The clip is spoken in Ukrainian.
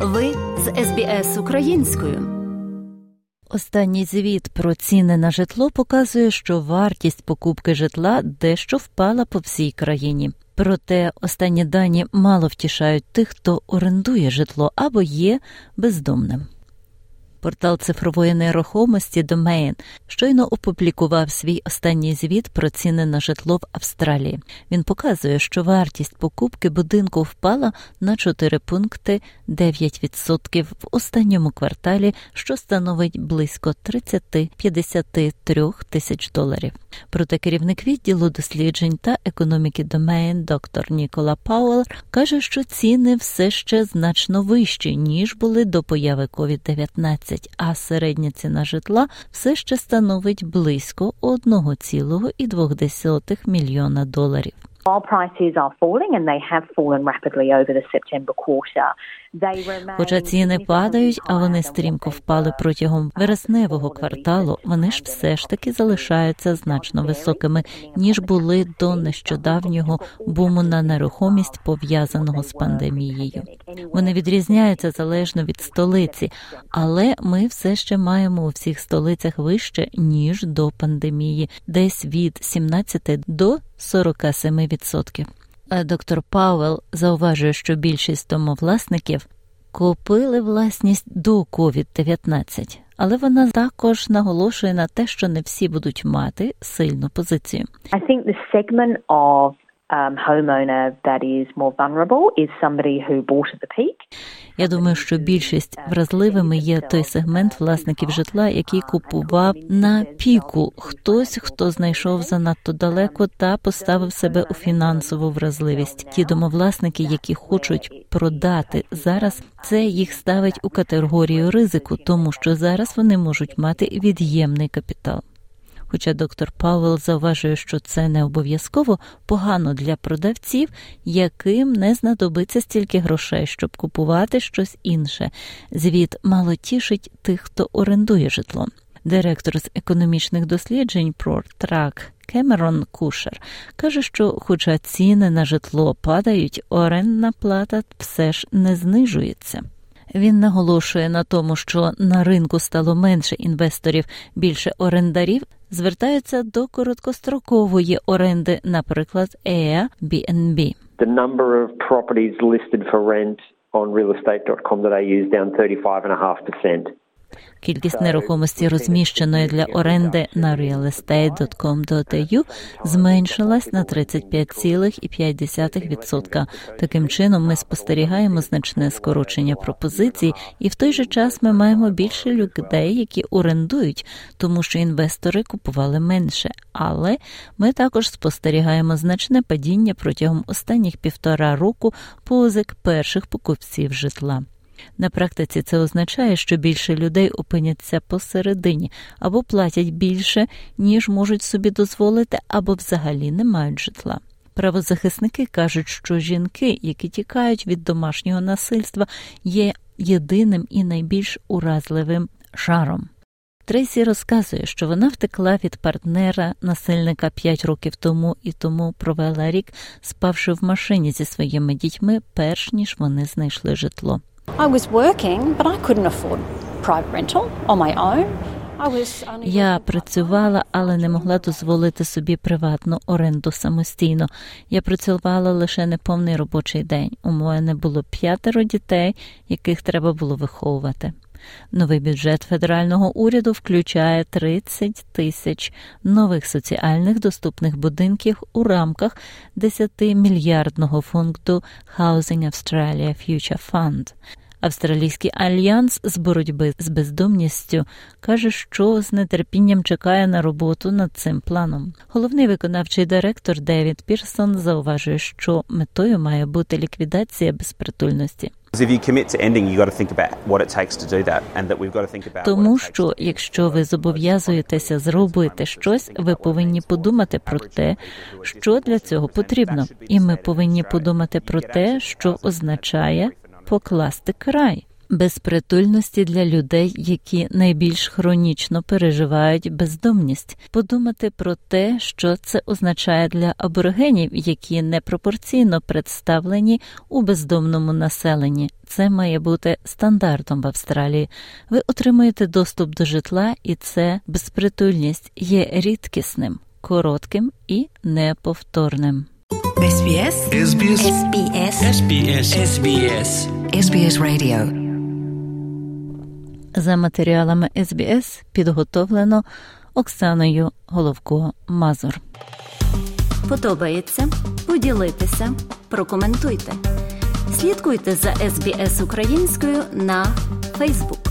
Ви з СБС українською. Останній звіт про ціни на житло показує, що вартість покупки житла дещо впала по всій країні. Проте останні дані мало втішають тих, хто орендує житло або є бездомним. Портал цифрової нерухомості Domain щойно опублікував свій останній звіт про ціни на житло в Австралії. Він показує, що вартість покупки будинку впала на 4 пункти 9% в останньому кварталі, що становить близько 30-53 тисяч доларів. Проте керівник відділу досліджень та економіки Domain доктор Нікола Пауел каже, що ціни все ще значно вищі ніж були до появи COVID-19 а середня ціна житла все ще становить близько 1,2 мільйона доларів. While prices are falling and they have fallen rapidly over the September quarter, Хоча ціни падають, а вони стрімко впали протягом вересневого кварталу. Вони ж все ж таки залишаються значно високими ніж були до нещодавнього буму на нерухомість пов'язаного з пандемією. Вони відрізняються залежно від столиці, але ми все ще маємо у всіх столицях вище ніж до пандемії, десь від 17 до 47%. Доктор Пауел зауважує, що більшість домовласників купили власність до COVID-19, але вона також наголошує на те, що не всі будуть мати сильну позицію. I think the segment of um. Я думаю, що більшість вразливими є той сегмент власників житла, який купував на піку хтось, хто знайшов занадто далеко та поставив себе у фінансову вразливість. Ті домовласники, які хочуть продати зараз, це їх ставить у категорію ризику, тому що зараз вони можуть мати від'ємний капітал. Хоча доктор Павел зауважує, що це не обов'язково погано для продавців, яким не знадобиться стільки грошей, щоб купувати щось інше. Звіт мало тішить тих, хто орендує житло. Директор з економічних досліджень про Кемерон Кушер каже, що, хоча ціни на житло падають, орендна плата все ж не знижується. Він наголошує на тому, що на ринку стало менше інвесторів, більше орендарів звертаються до короткострокової оренди, наприклад, Airbnb. The number of properties listed for rent on realestate.com.au is down 35.5%. Кількість нерухомості, розміщеної для оренди на realestate.com.au зменшилась на 35,5%. Таким чином, ми спостерігаємо значне скорочення пропозицій, і в той же час ми маємо більше людей, які орендують, тому що інвестори купували менше. Але ми також спостерігаємо значне падіння протягом останніх півтора року позик перших покупців житла. На практиці це означає, що більше людей опиняться посередині або платять більше, ніж можуть собі дозволити, або взагалі не мають житла. Правозахисники кажуть, що жінки, які тікають від домашнього насильства, є єдиним і найбільш уразливим шаром. Трейсі розказує, що вона втекла від партнера насильника 5 років тому і тому провела рік, спавши в машині зі своїми дітьми, перш ніж вони знайшли житло. I was working, but I couldn't afford private rental on my own. Я працювала, але не могла дозволити собі приватну оренду самостійно. Я працювала лише неповний робочий день. У мене було п'ятеро дітей, яких треба було виховувати. Новий бюджет федерального уряду включає 30 тисяч нових соціальних доступних будинків у рамках 10-мільярдного фонду Housing Australia Future Fund. Австралійський альянс з боротьби з бездомністю каже, що з нетерпінням чекає на роботу над цим планом. Головний виконавчий директор Девід Пірсон зауважує, що метою має бути ліквідація безпритульності. Тому що якщо ви зобов'язуєтеся зробити щось, ви повинні подумати про те, що для цього потрібно, і ми повинні подумати про те, що означає покласти край. безпритульності для людей, які найбільш хронічно переживають бездомність, подумати про те, що це означає для аборигенів, які непропорційно представлені у бездомному населенні. Це має бути стандартом в Австралії. Ви отримуєте доступ до житла, і це безпритульність є рідкісним, коротким і неповторним. SBS SBS SBS SBS SBS SBS Radio За матеріалами СБС підготовлено Оксаною Головко Мазур. Подобається? Поділитися, прокоментуйте. Слідкуйте за СБС українською на Фейсбук.